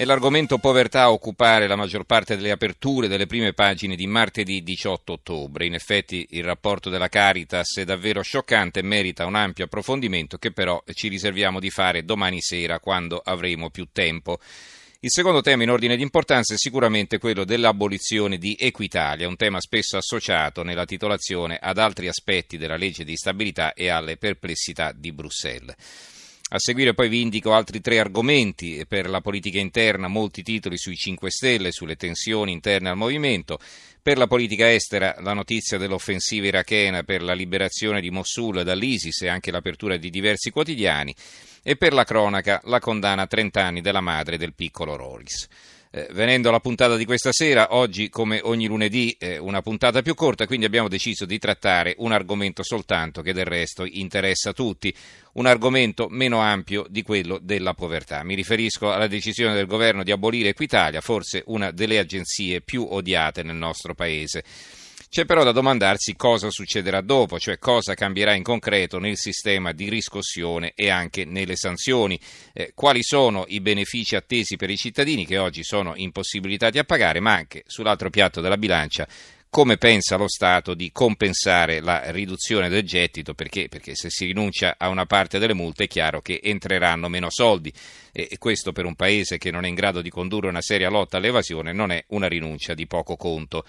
È l'argomento povertà a occupare la maggior parte delle aperture delle prime pagine di martedì 18 ottobre. In effetti il rapporto della Caritas è davvero scioccante e merita un ampio approfondimento che però ci riserviamo di fare domani sera quando avremo più tempo. Il secondo tema in ordine di importanza è sicuramente quello dell'abolizione di Equitalia, un tema spesso associato nella titolazione ad altri aspetti della legge di stabilità e alle perplessità di Bruxelles. A seguire poi vi indico altri tre argomenti per la politica interna, molti titoli sui 5 Stelle, sulle tensioni interne al movimento. Per la politica estera la notizia dell'offensiva irachena per la liberazione di Mosul dall'ISIS e anche l'apertura di diversi quotidiani. E per la cronaca la condanna a 30 anni della madre del piccolo Roris. Eh, venendo alla puntata di questa sera, oggi come ogni lunedì eh, una puntata più corta, quindi abbiamo deciso di trattare un argomento soltanto che del resto interessa tutti, un argomento meno ampio di quello della povertà. Mi riferisco alla decisione del governo di abolire Equitalia, forse una delle agenzie più odiate nel nostro paese. C'è però da domandarsi cosa succederà dopo, cioè cosa cambierà in concreto nel sistema di riscossione e anche nelle sanzioni, eh, quali sono i benefici attesi per i cittadini che oggi sono impossibilitati a pagare, ma anche sull'altro piatto della bilancia come pensa lo Stato di compensare la riduzione del gettito, perché, perché, se si rinuncia a una parte delle multe è chiaro che entreranno meno soldi e questo per un Paese che non è in grado di condurre una seria lotta all'evasione non è una rinuncia di poco conto.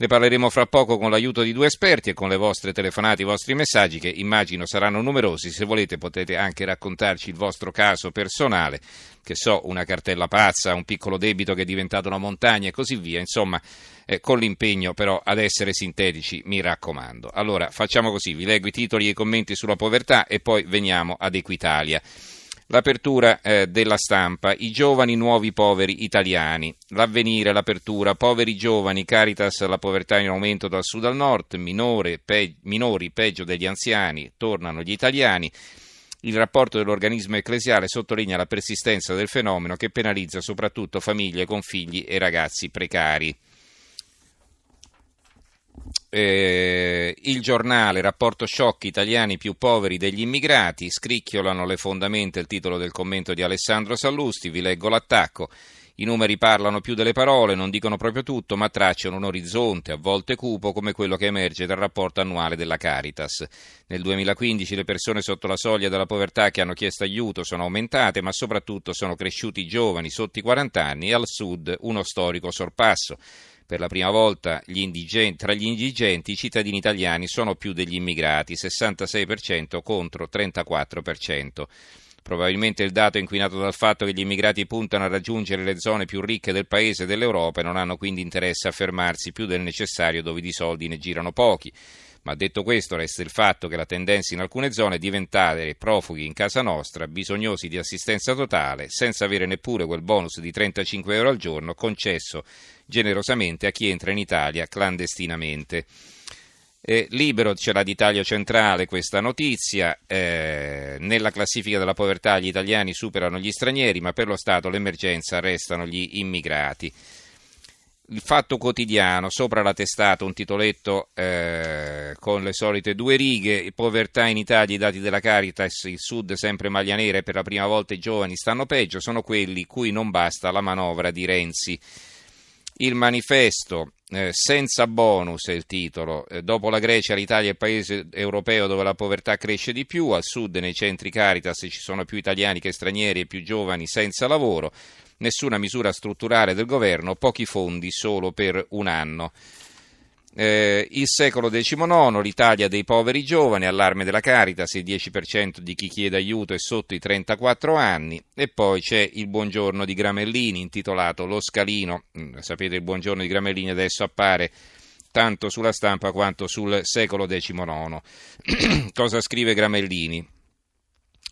Ne parleremo fra poco con l'aiuto di due esperti e con le vostre telefonate, i vostri messaggi che immagino saranno numerosi. Se volete potete anche raccontarci il vostro caso personale, che so, una cartella pazza, un piccolo debito che è diventato una montagna e così via. Insomma, eh, con l'impegno però ad essere sintetici, mi raccomando. Allora, facciamo così, vi leggo i titoli e i commenti sulla povertà e poi veniamo ad Equitalia. L'apertura eh, della stampa, i giovani nuovi poveri italiani, l'avvenire, l'apertura, poveri giovani, Caritas, la povertà in aumento dal sud al nord, minore, pe- minori, peggio degli anziani, tornano gli italiani. Il rapporto dell'organismo ecclesiale sottolinea la persistenza del fenomeno che penalizza soprattutto famiglie con figli e ragazzi precari. Eh, il giornale, rapporto shock, italiani più poveri degli immigrati, scricchiolano le fondamenta il titolo del commento di Alessandro Sallusti, vi leggo l'attacco. I numeri parlano più delle parole, non dicono proprio tutto, ma tracciano un orizzonte, a volte cupo, come quello che emerge dal rapporto annuale della Caritas. Nel 2015 le persone sotto la soglia della povertà che hanno chiesto aiuto sono aumentate, ma soprattutto sono cresciuti i giovani sotto i 40 anni e al sud uno storico sorpasso. Per la prima volta gli indigenti, tra gli indigenti i cittadini italiani sono più degli immigrati, 66% contro 34%. Probabilmente il dato è inquinato dal fatto che gli immigrati puntano a raggiungere le zone più ricche del paese e dell'Europa e non hanno quindi interesse a fermarsi più del necessario dove di soldi ne girano pochi. Ma detto questo, resta il fatto che la tendenza in alcune zone è diventare profughi in casa nostra, bisognosi di assistenza totale, senza avere neppure quel bonus di 35 euro al giorno concesso generosamente a chi entra in Italia clandestinamente. Eh, libero ce l'ha d'Italia centrale questa notizia, eh, nella classifica della povertà gli italiani superano gli stranieri, ma per lo Stato l'emergenza restano gli immigrati il Fatto Quotidiano, sopra la testata un titoletto eh, con le solite due righe, povertà in Italia, i dati della Caritas, il Sud sempre maglia nera e per la prima volta i giovani stanno peggio, sono quelli cui non basta la manovra di Renzi. Il manifesto, eh, senza bonus è il titolo, eh, dopo la Grecia l'Italia è il paese europeo dove la povertà cresce di più, al sud nei centri Caritas ci sono più italiani che stranieri e più giovani senza lavoro, nessuna misura strutturale del governo, pochi fondi solo per un anno. Eh, il secolo XIX, l'Italia dei poveri giovani, allarme della Caritas, il 10% di chi chiede aiuto è sotto i 34 anni e poi c'è il buongiorno di Gramellini intitolato Lo Scalino, mm, sapete il buongiorno di Gramellini adesso appare tanto sulla stampa quanto sul secolo XIX. Cosa scrive Gramellini?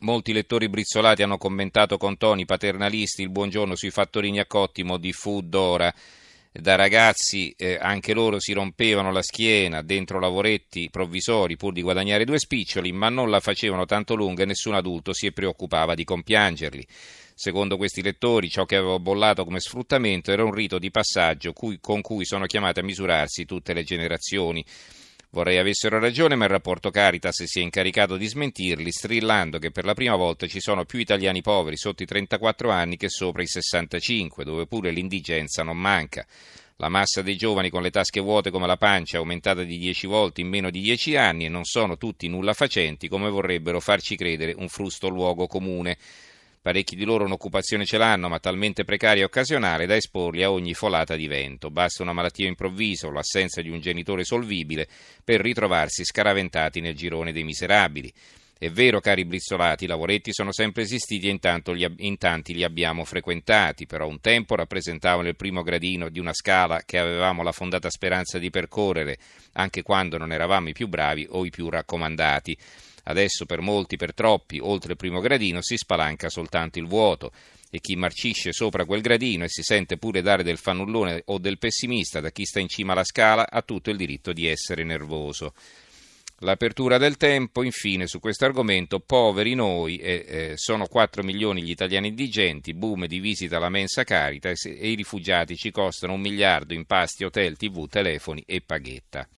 Molti lettori brizzolati hanno commentato con toni paternalisti il buongiorno sui fattorini a Cottimo di Food Dora. Da ragazzi eh, anche loro si rompevano la schiena dentro lavoretti provvisori pur di guadagnare due spiccioli, ma non la facevano tanto lunga e nessun adulto si preoccupava di compiangerli. Secondo questi lettori, ciò che avevo bollato come sfruttamento era un rito di passaggio cui, con cui sono chiamate a misurarsi tutte le generazioni. Vorrei avessero ragione, ma il rapporto Caritas si è incaricato di smentirli, strillando che per la prima volta ci sono più italiani poveri sotto i 34 anni che sopra i 65, dove pure l'indigenza non manca. La massa dei giovani con le tasche vuote come la pancia è aumentata di 10 volte in meno di 10 anni e non sono tutti nulla facenti come vorrebbero farci credere un frusto luogo comune. Parecchi di loro un'occupazione ce l'hanno, ma talmente precaria e occasionale da esporli a ogni folata di vento. Basta una malattia improvvisa o l'assenza di un genitore solvibile per ritrovarsi scaraventati nel girone dei miserabili. È vero, cari brizzolati, i lavoretti sono sempre esistiti e in, li, in tanti li abbiamo frequentati, però un tempo rappresentavano il primo gradino di una scala che avevamo la fondata speranza di percorrere, anche quando non eravamo i più bravi o i più raccomandati. Adesso per molti, per troppi, oltre il primo gradino si spalanca soltanto il vuoto e chi marcisce sopra quel gradino e si sente pure dare del fannullone o del pessimista da chi sta in cima alla scala ha tutto il diritto di essere nervoso. L'apertura del tempo, infine, su questo argomento, poveri noi, eh, eh, sono 4 milioni gli italiani indigenti, boom di visita alla mensa Caritas e i rifugiati ci costano un miliardo in pasti, hotel, tv, telefoni e paghetta.